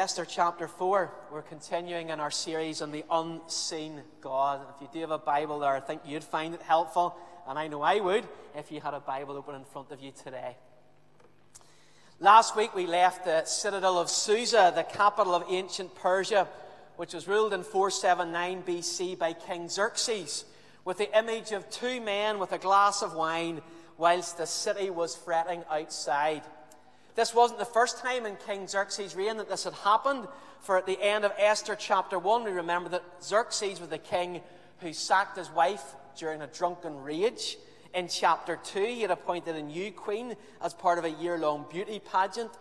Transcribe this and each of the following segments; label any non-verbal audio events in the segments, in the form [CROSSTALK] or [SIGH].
Esther chapter 4. We're continuing in our series on the unseen God. If you do have a Bible there, I think you'd find it helpful, and I know I would if you had a Bible open in front of you today. Last week we left the citadel of Susa, the capital of ancient Persia, which was ruled in 479 BC by King Xerxes, with the image of two men with a glass of wine whilst the city was fretting outside. This wasn't the first time in King Xerxes' reign that this had happened, for at the end of Esther chapter 1, we remember that Xerxes was the king who sacked his wife during a drunken rage. In chapter 2, he had appointed a new queen as part of a year long beauty pageant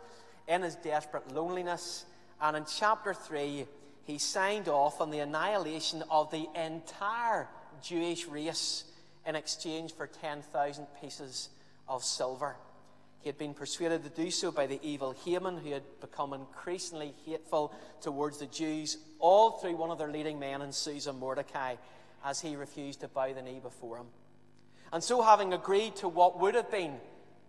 in his desperate loneliness. And in chapter 3, he signed off on the annihilation of the entire Jewish race in exchange for 10,000 pieces of silver. He had been persuaded to do so by the evil Haman, who had become increasingly hateful towards the Jews, all through one of their leading men in Susa, Mordecai, as he refused to bow the knee before him. And so, having agreed to what would have been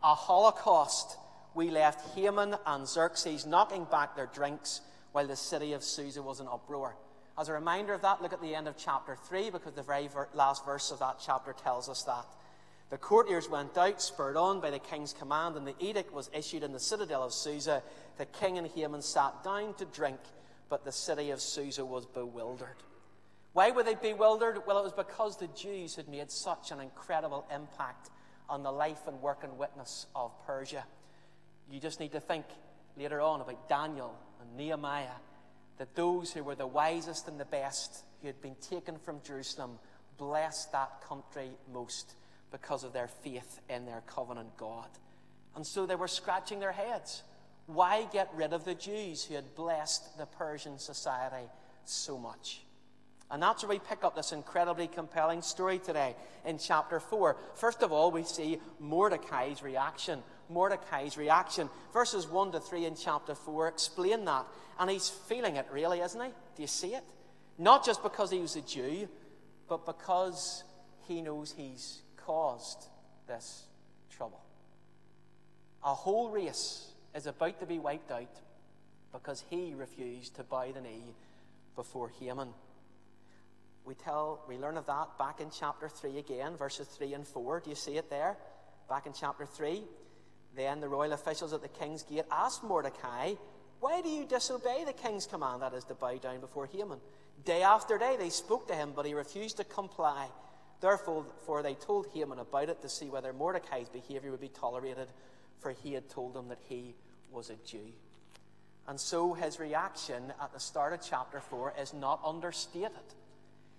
a holocaust, we left Haman and Xerxes knocking back their drinks while the city of Susa was in uproar. As a reminder of that, look at the end of chapter 3, because the very last verse of that chapter tells us that. The courtiers went out, spurred on by the king's command, and the edict was issued in the citadel of Susa. The king and Haman sat down to drink, but the city of Susa was bewildered. Why were they bewildered? Well, it was because the Jews had made such an incredible impact on the life and work and witness of Persia. You just need to think later on about Daniel and Nehemiah, that those who were the wisest and the best, who had been taken from Jerusalem, blessed that country most because of their faith in their covenant God. And so they were scratching their heads. Why get rid of the Jews who had blessed the Persian society so much? And that's where we pick up this incredibly compelling story today in chapter 4. First of all, we see Mordecai's reaction. Mordecai's reaction. Verses 1 to 3 in chapter 4 explain that. And he's feeling it, really, isn't he? Do you see it? Not just because he was a Jew, but because he knows he's caused this trouble. A whole race is about to be wiped out because he refused to bow the knee before Haman. We tell we learn of that back in chapter 3 again, verses 3 and 4. Do you see it there? Back in chapter 3. Then the royal officials at the king's gate asked Mordecai, Why do you disobey the king's command, that is, to bow down before Haman? Day after day they spoke to him, but he refused to comply. Therefore, for they told Haman about it to see whether Mordecai's behavior would be tolerated, for he had told them that he was a Jew. And so his reaction at the start of chapter 4 is not understated.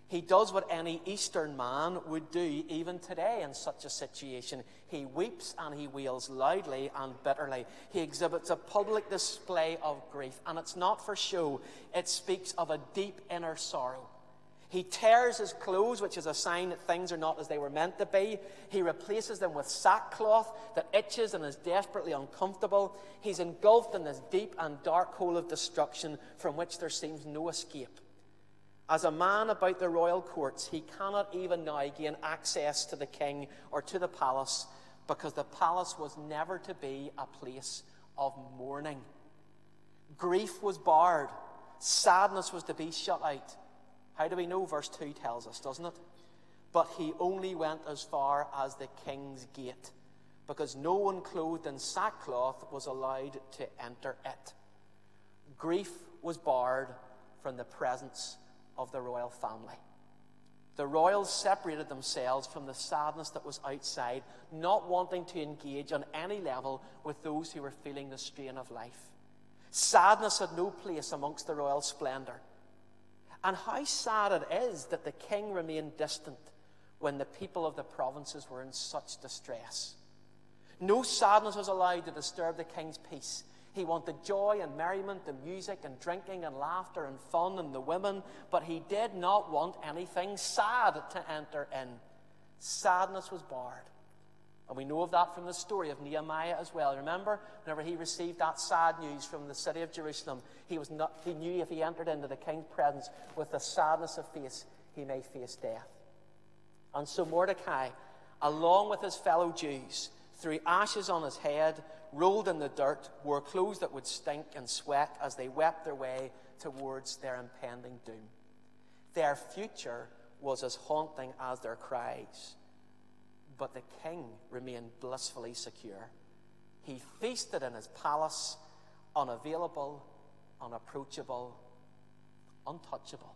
He does what any Eastern man would do even today in such a situation. He weeps and he wails loudly and bitterly. He exhibits a public display of grief, and it's not for show, it speaks of a deep inner sorrow. He tears his clothes, which is a sign that things are not as they were meant to be. He replaces them with sackcloth that itches and is desperately uncomfortable. He's engulfed in this deep and dark hole of destruction from which there seems no escape. As a man about the royal courts, he cannot even now gain access to the king or to the palace because the palace was never to be a place of mourning. Grief was barred, sadness was to be shut out. How do we know? Verse 2 tells us, doesn't it? But he only went as far as the king's gate, because no one clothed in sackcloth was allowed to enter it. Grief was barred from the presence of the royal family. The royals separated themselves from the sadness that was outside, not wanting to engage on any level with those who were feeling the strain of life. Sadness had no place amongst the royal splendor. And how sad it is that the king remained distant when the people of the provinces were in such distress. No sadness was allowed to disturb the king's peace. He wanted joy and merriment and music and drinking and laughter and fun and the women, but he did not want anything sad to enter in. Sadness was barred. And we know of that from the story of Nehemiah as well. Remember, whenever he received that sad news from the city of Jerusalem, he, was not, he knew if he entered into the king's presence with the sadness of face, he may face death. And so Mordecai, along with his fellow Jews, threw ashes on his head, rolled in the dirt, wore clothes that would stink and sweat as they wept their way towards their impending doom. Their future was as haunting as their cries, but the king remained blissfully secure. He feasted in his palace, unavailable, unapproachable, untouchable.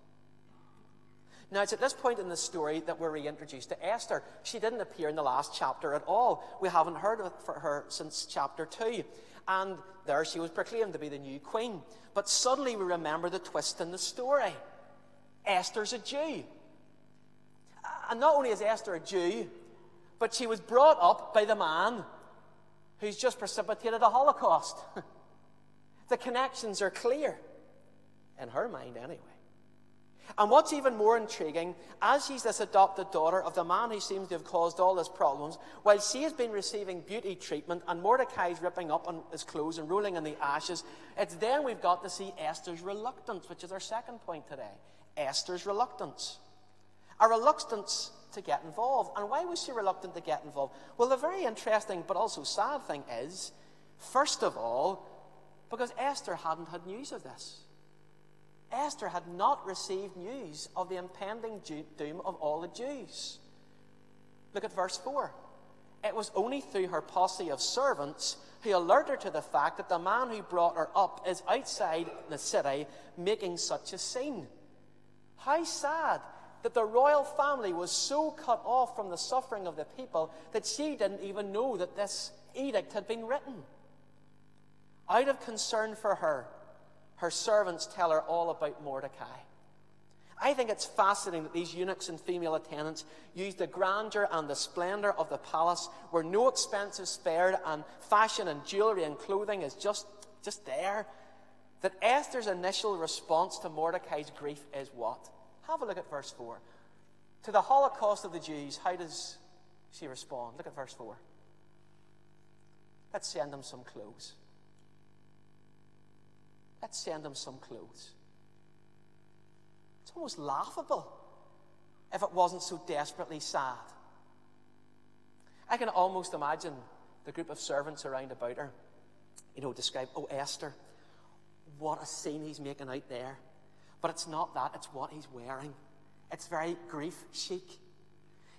Now, it's at this point in the story that we're reintroduced to Esther. She didn't appear in the last chapter at all. We haven't heard of her since chapter 2. And there she was proclaimed to be the new queen. But suddenly we remember the twist in the story Esther's a Jew. And not only is Esther a Jew, but she was brought up by the man who's just precipitated a Holocaust. [LAUGHS] the connections are clear, in her mind anyway. And what's even more intriguing, as she's this adopted daughter of the man who seems to have caused all his problems, while she has been receiving beauty treatment and Mordecai's ripping up on his clothes and rolling in the ashes, it's then we've got to see Esther's reluctance, which is our second point today. Esther's reluctance. A reluctance to get involved. And why was she reluctant to get involved? Well, the very interesting but also sad thing is, first of all, because Esther hadn't had news of this. Esther had not received news of the impending doom of all the Jews. Look at verse 4. It was only through her posse of servants who alerted her to the fact that the man who brought her up is outside the city making such a scene. How sad that the royal family was so cut off from the suffering of the people that she didn't even know that this edict had been written. Out of concern for her, her servants tell her all about Mordecai. I think it's fascinating that these eunuchs and female attendants used the grandeur and the splendor of the palace where no expense is spared and fashion and jewelry and clothing is just, just there. That Esther's initial response to Mordecai's grief is what? Have a look at verse 4. To the Holocaust of the Jews, how does she respond? Look at verse 4. Let's send them some clothes. Let's send them some clothes. It's almost laughable if it wasn't so desperately sad. I can almost imagine the group of servants around about her, you know, describe, oh, Esther, what a scene he's making out there. But it's not that, it's what he's wearing. It's very grief chic.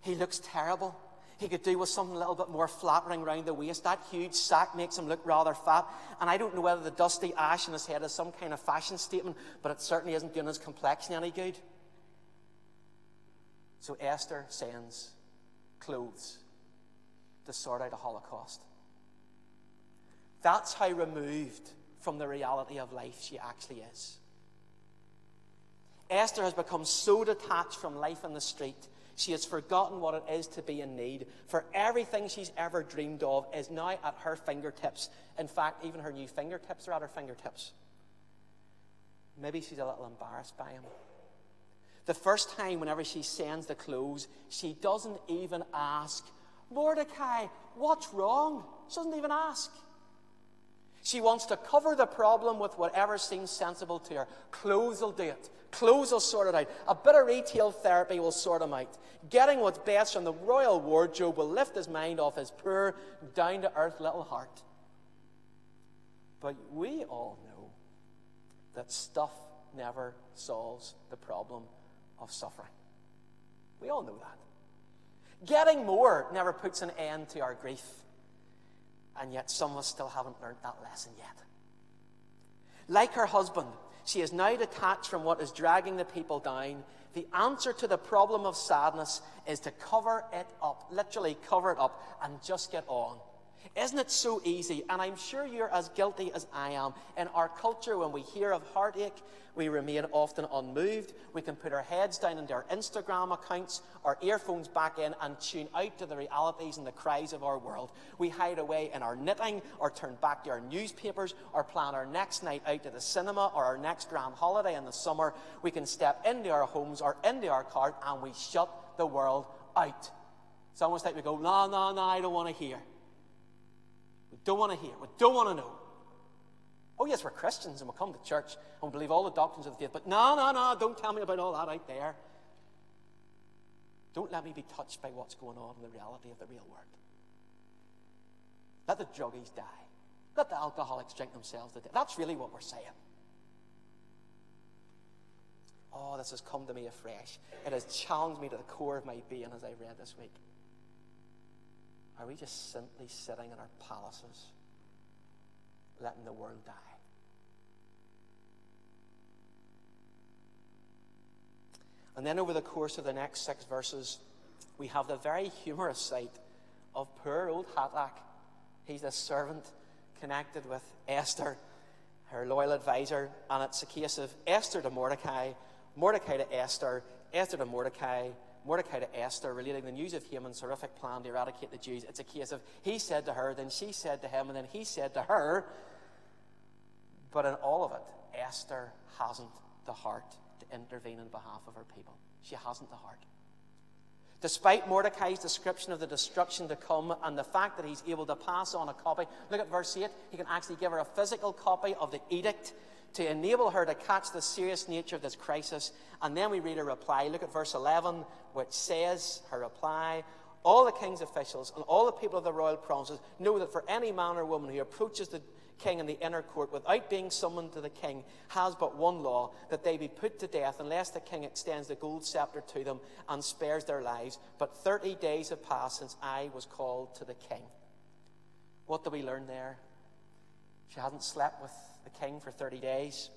He looks terrible. He could do with something a little bit more flattering around the waist. That huge sack makes him look rather fat. And I don't know whether the dusty ash in his head is some kind of fashion statement, but it certainly isn't doing his complexion any good. So Esther sends clothes to sort out a Holocaust. That's how removed from the reality of life she actually is. Esther has become so detached from life in the street, she has forgotten what it is to be in need. For everything she's ever dreamed of is now at her fingertips. In fact, even her new fingertips are at her fingertips. Maybe she's a little embarrassed by him. The first time, whenever she sends the clothes, she doesn't even ask, Mordecai, what's wrong? She doesn't even ask. She wants to cover the problem with whatever seems sensible to her. Clothes will do it. Clothes will sort it out. A bit of retail therapy will sort him out. Getting what's best from the royal wardrobe will lift his mind off his poor, down to earth little heart. But we all know that stuff never solves the problem of suffering. We all know that. Getting more never puts an end to our grief. And yet, some of us still haven't learned that lesson yet. Like her husband, she is now detached from what is dragging the people down. The answer to the problem of sadness is to cover it up, literally cover it up, and just get on. Isn't it so easy? And I'm sure you're as guilty as I am. In our culture, when we hear of heartache, we remain often unmoved. We can put our heads down into our Instagram accounts, our earphones back in, and tune out to the realities and the cries of our world. We hide away in our knitting, or turn back to our newspapers, or plan our next night out to the cinema, or our next grand holiday in the summer. We can step into our homes or into our car, and we shut the world out. It's almost like we go, no, no, no, I don't want to hear. Don't want to hear. We don't want to know. Oh, yes, we're Christians and we come to church and we believe all the doctrines of the faith, but no, no, no, don't tell me about all that out there. Don't let me be touched by what's going on in the reality of the real world. Let the druggies die. Let the alcoholics drink themselves to death. That's really what we're saying. Oh, this has come to me afresh. It has challenged me to the core of my being as I read this week. Are we just simply sitting in our palaces, letting the world die? And then over the course of the next six verses, we have the very humorous sight of poor old Hathach. He's a servant connected with Esther, her loyal advisor, and it's a case of Esther to Mordecai, Mordecai to Esther, Esther to Mordecai, Mordecai to Esther, relating the news of Haman's horrific plan to eradicate the Jews. It's a case of he said to her, then she said to him, and then he said to her. But in all of it, Esther hasn't the heart to intervene in behalf of her people. She hasn't the heart. Despite Mordecai's description of the destruction to come and the fact that he's able to pass on a copy, look at verse 8. He can actually give her a physical copy of the edict to enable her to catch the serious nature of this crisis. And then we read her reply. Look at verse 11, which says her reply All the king's officials and all the people of the royal provinces know that for any man or woman who approaches the king in the inner court without being summoned to the king has but one law that they be put to death unless the king extends the gold scepter to them and spares their lives. But 30 days have passed since I was called to the king. What do we learn there? She hasn't slept with the king for 30 days.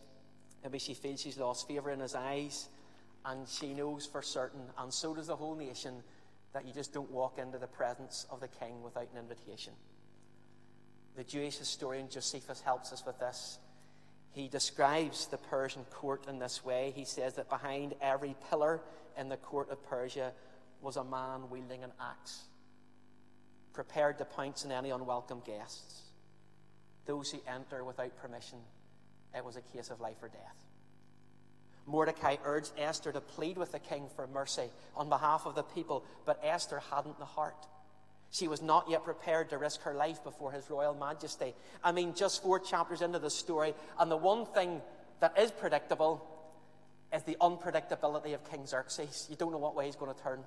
Maybe she feels she's lost favour in his eyes, and she knows for certain, and so does the whole nation, that you just don't walk into the presence of the king without an invitation. The Jewish historian Josephus helps us with this. He describes the Persian court in this way. He says that behind every pillar in the court of Persia was a man wielding an axe, prepared to pounce on any unwelcome guests. Those who enter without permission, it was a case of life or death. Mordecai urged Esther to plead with the king for mercy on behalf of the people, but Esther hadn't the heart. She was not yet prepared to risk her life before His Royal Majesty. I mean, just four chapters into the story, and the one thing that is predictable is the unpredictability of King Xerxes. You don't know what way he's going to turn.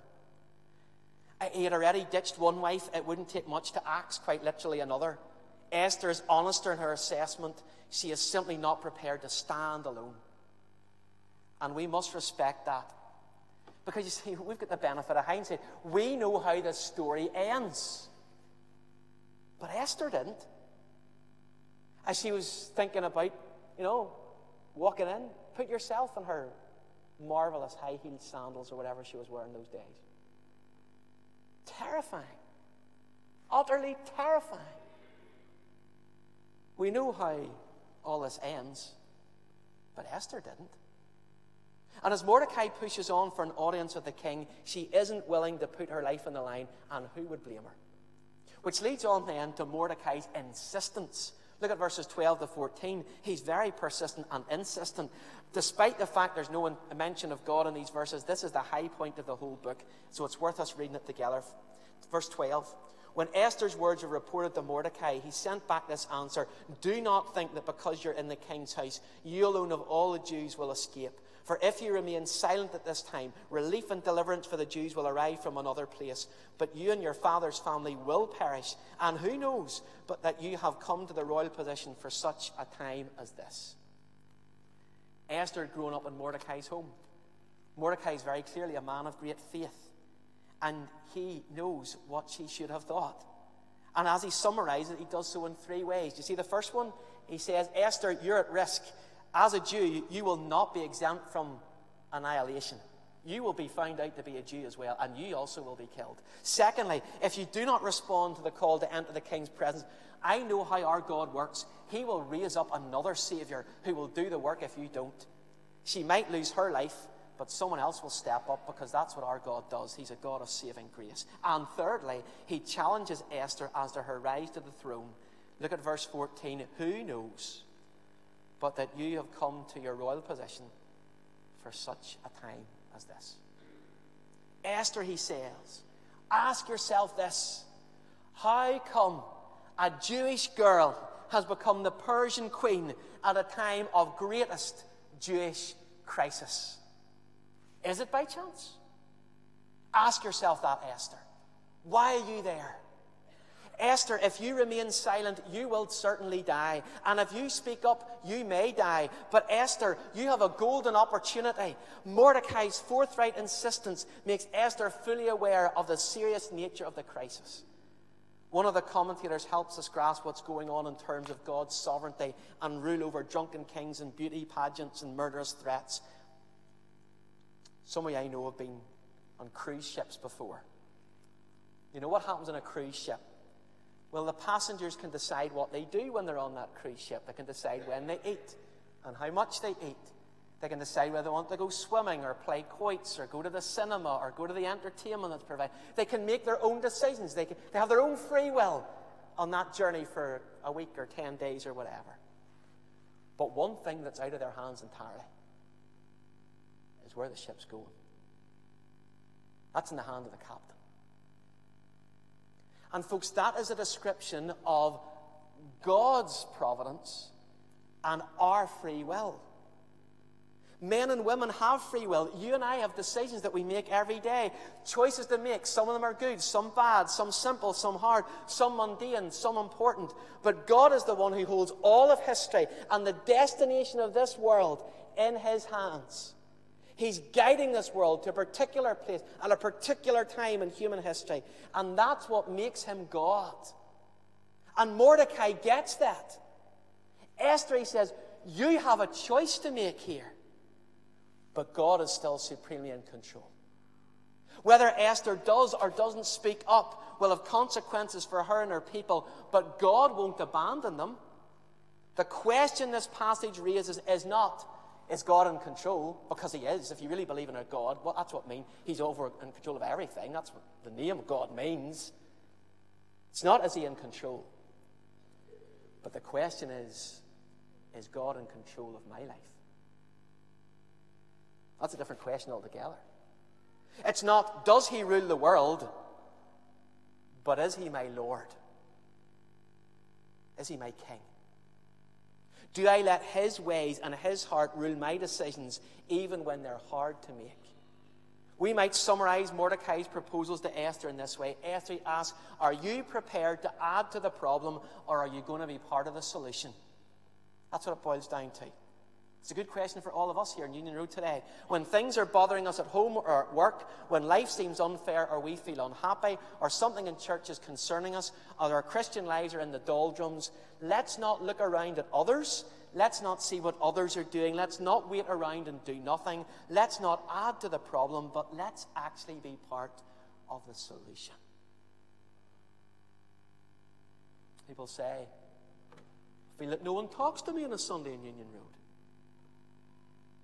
He had already ditched one wife, it wouldn't take much to axe quite literally another. Esther is honest in her assessment. She is simply not prepared to stand alone. And we must respect that. Because you see, [LAUGHS] we've got the benefit of hindsight. We know how this story ends. But Esther didn't. As she was thinking about, you know, walking in, put yourself in her marvelous high heeled sandals or whatever she was wearing those days. Terrifying. Utterly terrifying. We know how all this ends, but Esther didn't. And as Mordecai pushes on for an audience with the king, she isn't willing to put her life on the line, and who would blame her? Which leads on then to Mordecai's insistence. Look at verses 12 to 14. He's very persistent and insistent. Despite the fact there's no mention of God in these verses, this is the high point of the whole book, so it's worth us reading it together. Verse 12. When Esther's words were reported to Mordecai, he sent back this answer Do not think that because you're in the king's house, you alone of all the Jews will escape. For if you remain silent at this time, relief and deliverance for the Jews will arrive from another place. But you and your father's family will perish. And who knows but that you have come to the royal position for such a time as this? Esther had grown up in Mordecai's home. Mordecai is very clearly a man of great faith. And he knows what she should have thought. And as he summarizes it, he does so in three ways. You see, the first one, he says, Esther, you're at risk as a Jew, you will not be exempt from annihilation. You will be found out to be a Jew as well, and you also will be killed. Secondly, if you do not respond to the call to enter the king's presence, I know how our God works. He will raise up another Savior who will do the work if you don't. She might lose her life, but someone else will step up because that's what our God does. He's a God of saving grace. And thirdly, he challenges Esther as to her rise to the throne. Look at verse 14. Who knows? but that you have come to your royal position for such a time as this. Esther, he says, ask yourself this How come a Jewish girl has become the Persian queen at a time of greatest Jewish crisis? Is it by chance? Ask yourself that, Esther. Why are you there? Esther, if you remain silent, you will certainly die. And if you speak up, you may die. But Esther, you have a golden opportunity. Mordecai's forthright insistence makes Esther fully aware of the serious nature of the crisis. One of the commentators helps us grasp what's going on in terms of God's sovereignty and rule over drunken kings and beauty pageants and murderous threats. Some of you I know have been on cruise ships before. You know what happens on a cruise ship? Well, the passengers can decide what they do when they're on that cruise ship. They can decide when they eat and how much they eat. They can decide whether they want to go swimming or play quoits or go to the cinema or go to the entertainment that's provided. They can make their own decisions. They, can, they have their own free will on that journey for a week or 10 days or whatever. But one thing that's out of their hands entirely is where the ship's going. That's in the hand of the captain. And, folks, that is a description of God's providence and our free will. Men and women have free will. You and I have decisions that we make every day, choices to make. Some of them are good, some bad, some simple, some hard, some mundane, some important. But God is the one who holds all of history and the destination of this world in His hands. He's guiding this world to a particular place at a particular time in human history. And that's what makes him God. And Mordecai gets that. Esther, he says, You have a choice to make here. But God is still supremely in control. Whether Esther does or doesn't speak up will have consequences for her and her people, but God won't abandon them. The question this passage raises is not, is God in control? Because He is. If you really believe in a God, well, that's what it means. He's over in control of everything. That's what the name of God means. It's not is He in control. But the question is, is God in control of my life? That's a different question altogether. It's not, does He rule the world? But is He my Lord? Is He my King? Do I let His ways and His heart rule my decisions even when they're hard to make? We might summarize Mordecai's proposals to Esther in this way. Esther asks, Are you prepared to add to the problem or are you going to be part of the solution? That's what it boils down to. It's a good question for all of us here in Union Road today. When things are bothering us at home or at work, when life seems unfair or we feel unhappy, or something in church is concerning us, or our Christian lives are in the doldrums, let's not look around at others. Let's not see what others are doing. Let's not wait around and do nothing. Let's not add to the problem, but let's actually be part of the solution. People say, I feel that no one talks to me on a Sunday in Union Road.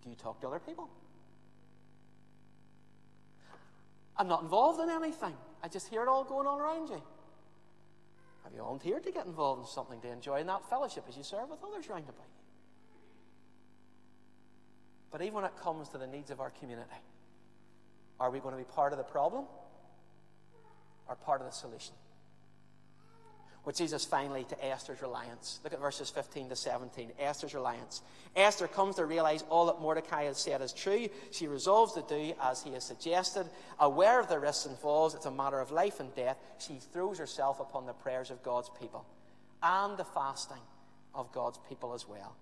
Do you talk to other people? I'm not involved in anything. I just hear it all going on around you. Have you volunteered to get involved in something to enjoy in that fellowship as you serve with others round about you? But even when it comes to the needs of our community, are we going to be part of the problem or part of the solution? Which leads us finally to Esther's reliance. Look at verses 15 to 17. Esther's reliance. Esther comes to realize all that Mordecai has said is true. She resolves to do as he has suggested. Aware of the risks involved, it's a matter of life and death. She throws herself upon the prayers of God's people and the fasting of God's people as well.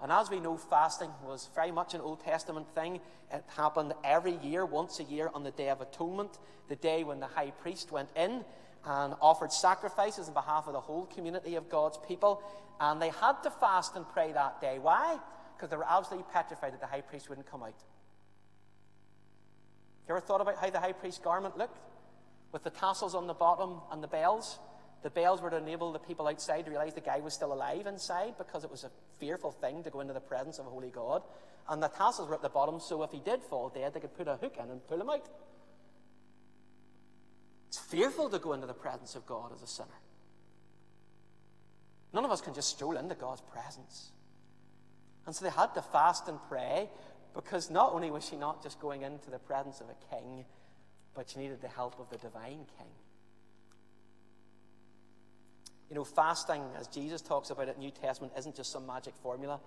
And as we know, fasting was very much an Old Testament thing. It happened every year, once a year, on the Day of Atonement, the day when the high priest went in and offered sacrifices on behalf of the whole community of God's people. And they had to fast and pray that day. Why? Because they were absolutely petrified that the high priest wouldn't come out. You ever thought about how the high priest's garment looked? With the tassels on the bottom and the bells? The bells were to enable the people outside to realize the guy was still alive inside because it was a fearful thing to go into the presence of a holy God. And the tassels were at the bottom, so if he did fall dead, they could put a hook in and pull him out. It's fearful to go into the presence of God as a sinner. None of us can just stroll into God's presence. And so they had to fast and pray because not only was she not just going into the presence of a king, but she needed the help of the divine king. You know, fasting, as Jesus talks about it in the New Testament, isn't just some magic formula.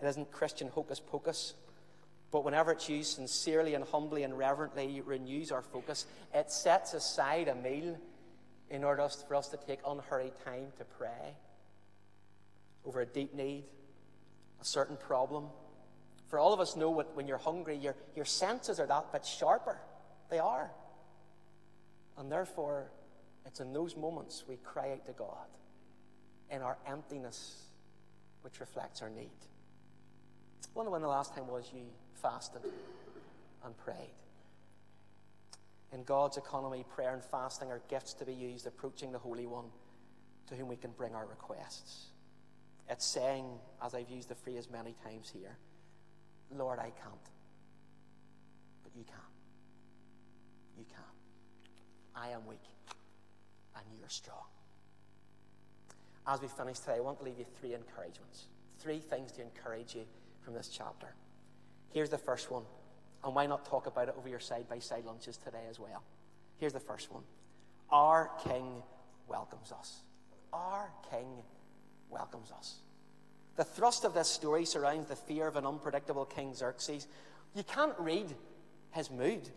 It isn't Christian hocus pocus. But whenever it's used sincerely and humbly and reverently, it renews our focus. It sets aside a meal. in order for us to take unhurried time to pray over a deep need, a certain problem. For all of us know what, when you're hungry, your, your senses are that bit sharper. They are. And therefore, it's in those moments we cry out to God in our emptiness, which reflects our need. I wonder when the last time was you fasted and prayed. In God's economy, prayer and fasting are gifts to be used approaching the Holy One to whom we can bring our requests. It's saying, as I've used the phrase many times here, Lord, I can't. But you can. You can. I am weak, and you are strong. As we finish today, I want to leave you three encouragements. Three things to encourage you from this chapter. Here's the first one. And why not talk about it over your side by side lunches today as well? Here's the first one Our King welcomes us. Our King welcomes us. The thrust of this story surrounds the fear of an unpredictable King Xerxes. You can't read his mood.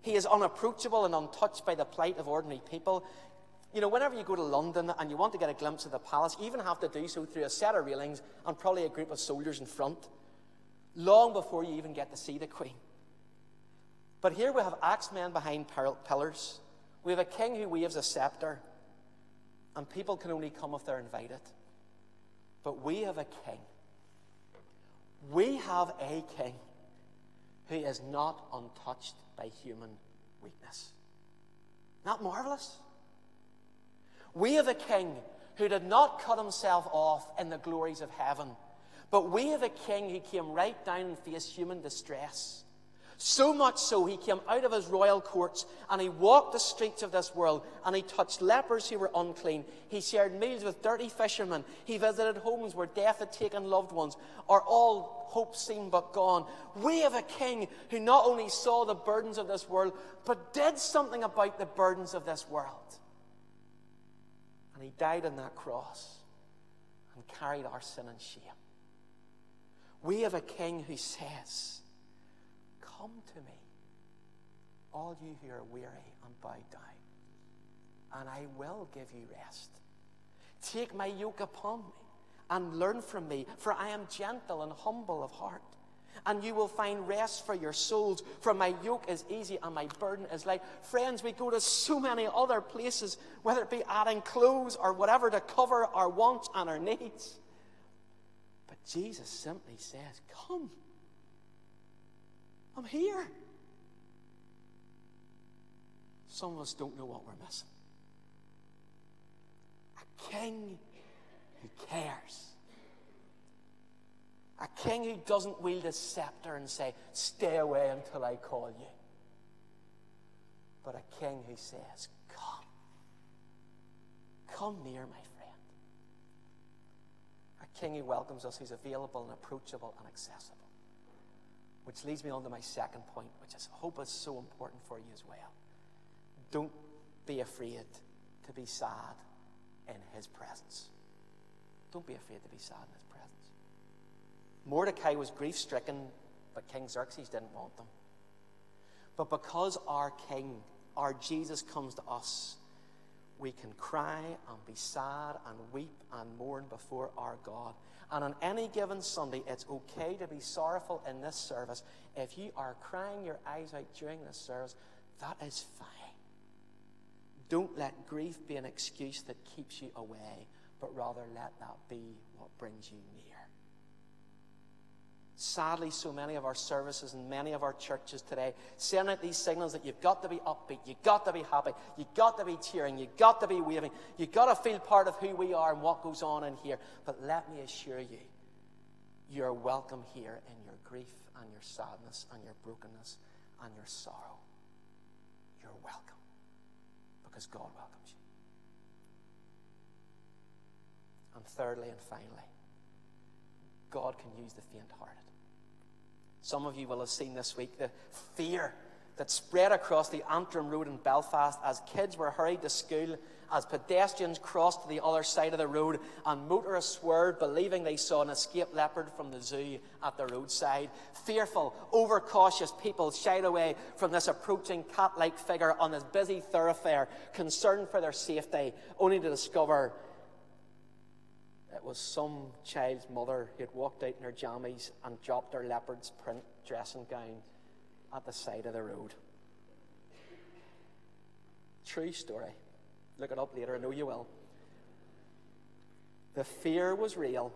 He is unapproachable and untouched by the plight of ordinary people. You know, whenever you go to London and you want to get a glimpse of the palace, you even have to do so through a set of railings and probably a group of soldiers in front, long before you even get to see the Queen. But here we have axemen behind pillars. We have a king who waves a scepter, and people can only come if they're invited. But we have a king. We have a king who is not untouched by human weakness. Not marvelous? We have a king who did not cut himself off in the glories of heaven, but we have a king who came right down and faced human distress so much so, he came out of his royal courts and he walked the streets of this world and he touched lepers who were unclean. He shared meals with dirty fishermen. He visited homes where death had taken loved ones or all hope seemed but gone. We have a king who not only saw the burdens of this world, but did something about the burdens of this world. And he died on that cross and carried our sin and shame. We have a king who says, Come to me, all you who are weary and bowed down, and I will give you rest. Take my yoke upon me and learn from me, for I am gentle and humble of heart. And you will find rest for your souls, for my yoke is easy and my burden is light. Friends, we go to so many other places, whether it be adding clothes or whatever to cover our wants and our needs. Jesus simply says, Come. I'm here. Some of us don't know what we're missing. A king who cares. A king who doesn't wield a scepter and say, Stay away until I call you. But a king who says, Come. Come near, my king who welcomes us, who's available and approachable and accessible. Which leads me on to my second point, which I hope is so important for you as well. Don't be afraid to be sad in his presence. Don't be afraid to be sad in his presence. Mordecai was grief stricken, but King Xerxes didn't want them. But because our King, our Jesus, comes to us, we can cry and be sad and weep and mourn before our God. And on any given Sunday, it's okay to be sorrowful in this service. If you are crying your eyes out during this service, that is fine. Don't let grief be an excuse that keeps you away, but rather let that be what brings you near. Sadly, so many of our services and many of our churches today send out these signals that you've got to be upbeat, you've got to be happy, you've got to be cheering, you've got to be waving, you've got to feel part of who we are and what goes on in here. But let me assure you, you're welcome here in your grief and your sadness and your brokenness and your sorrow. You're welcome because God welcomes you. And thirdly and finally, God can use the faint hearted. Some of you will have seen this week the fear that spread across the Antrim Road in Belfast as kids were hurried to school, as pedestrians crossed to the other side of the road, and motorists swerved, believing they saw an escaped leopard from the zoo at the roadside. Fearful, overcautious people shied away from this approaching cat like figure on this busy thoroughfare, concerned for their safety, only to discover it was some child's mother who had walked out in her jammies and dropped her leopard's print dressing gown at the side of the road. True story. Look it up later, I know you will. The fear was real,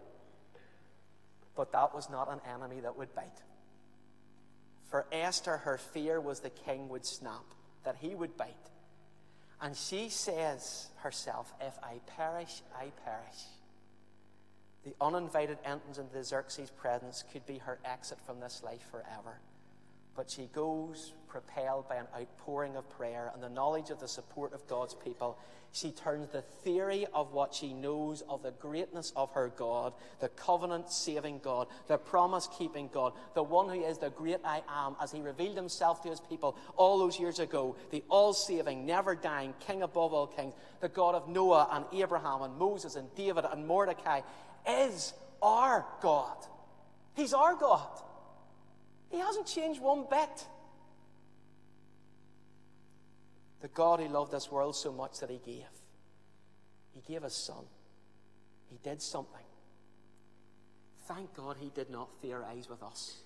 but that was not an enemy that would bite. For Esther, her fear was the king would snap, that he would bite. And she says herself, If I perish, I perish. The uninvited entrance into Xerxes' presence could be her exit from this life forever. But she goes propelled by an outpouring of prayer and the knowledge of the support of God's people. She turns the theory of what she knows of the greatness of her God, the covenant saving God, the promise keeping God, the one who is the great I am, as he revealed himself to his people all those years ago, the all saving, never dying, king above all kings, the God of Noah and Abraham and Moses and David and Mordecai, is our God. He's our God. He hasn't changed one bit. The God who loved this world so much that he gave. He gave his son. He did something. Thank God he did not theorize with us.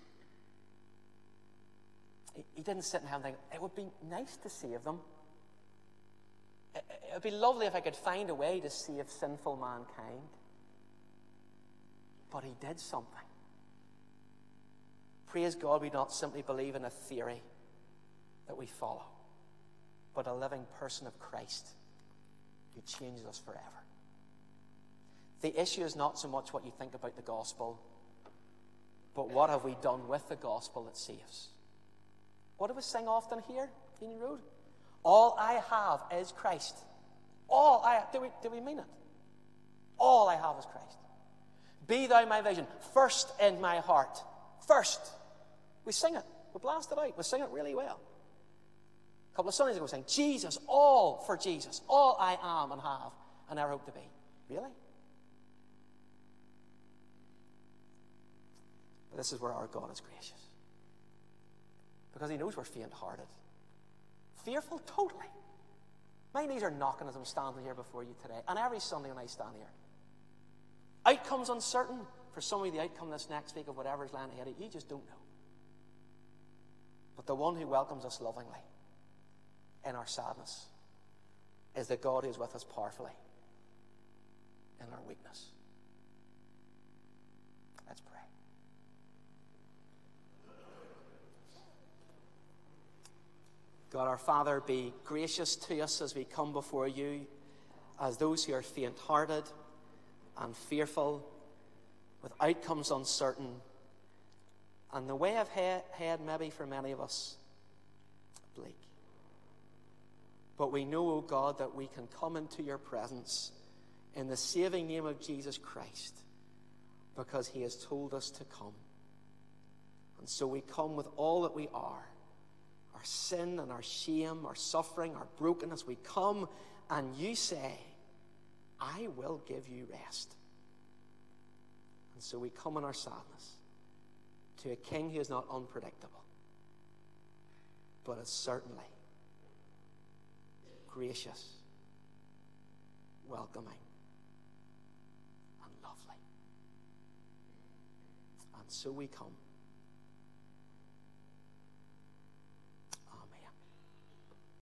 He, he didn't sit and think, it would be nice to save them. It, it would be lovely if I could find a way to save sinful mankind. But he did something. Praise God, we don't simply believe in a theory that we follow, but a living person of Christ who changes us forever. The issue is not so much what you think about the gospel, but what have we done with the gospel that saves? What do we sing often here, Union Road? All I have is Christ. All I do we, do we mean it? All I have is Christ. Be thou my vision, first in my heart. First. We sing it. We blast it out. We sing it really well. A couple of Sundays ago, we sang, Jesus, all for Jesus, all I am and have and ever hope to be. Really? But this is where our God is gracious. Because he knows we're faint hearted. Fearful, totally. My knees are knocking as I'm standing here before you today. And every Sunday when I stand here. Outcomes uncertain. For some of you, the outcome this next week of whatever's lying ahead of you, you just don't know. But the one who welcomes us lovingly in our sadness is the God is with us powerfully in our weakness. Let's pray. God our Father, be gracious to us as we come before you as those who are faint hearted and fearful, with outcomes uncertain and the way I've had, maybe for many of us, bleak. But we know, O oh God, that we can come into your presence in the saving name of Jesus Christ because he has told us to come. And so we come with all that we are our sin and our shame, our suffering, our brokenness. We come and you say, I will give you rest. And so we come in our sadness to a king who is not unpredictable, but is certainly gracious, welcoming, and lovely. And so we come.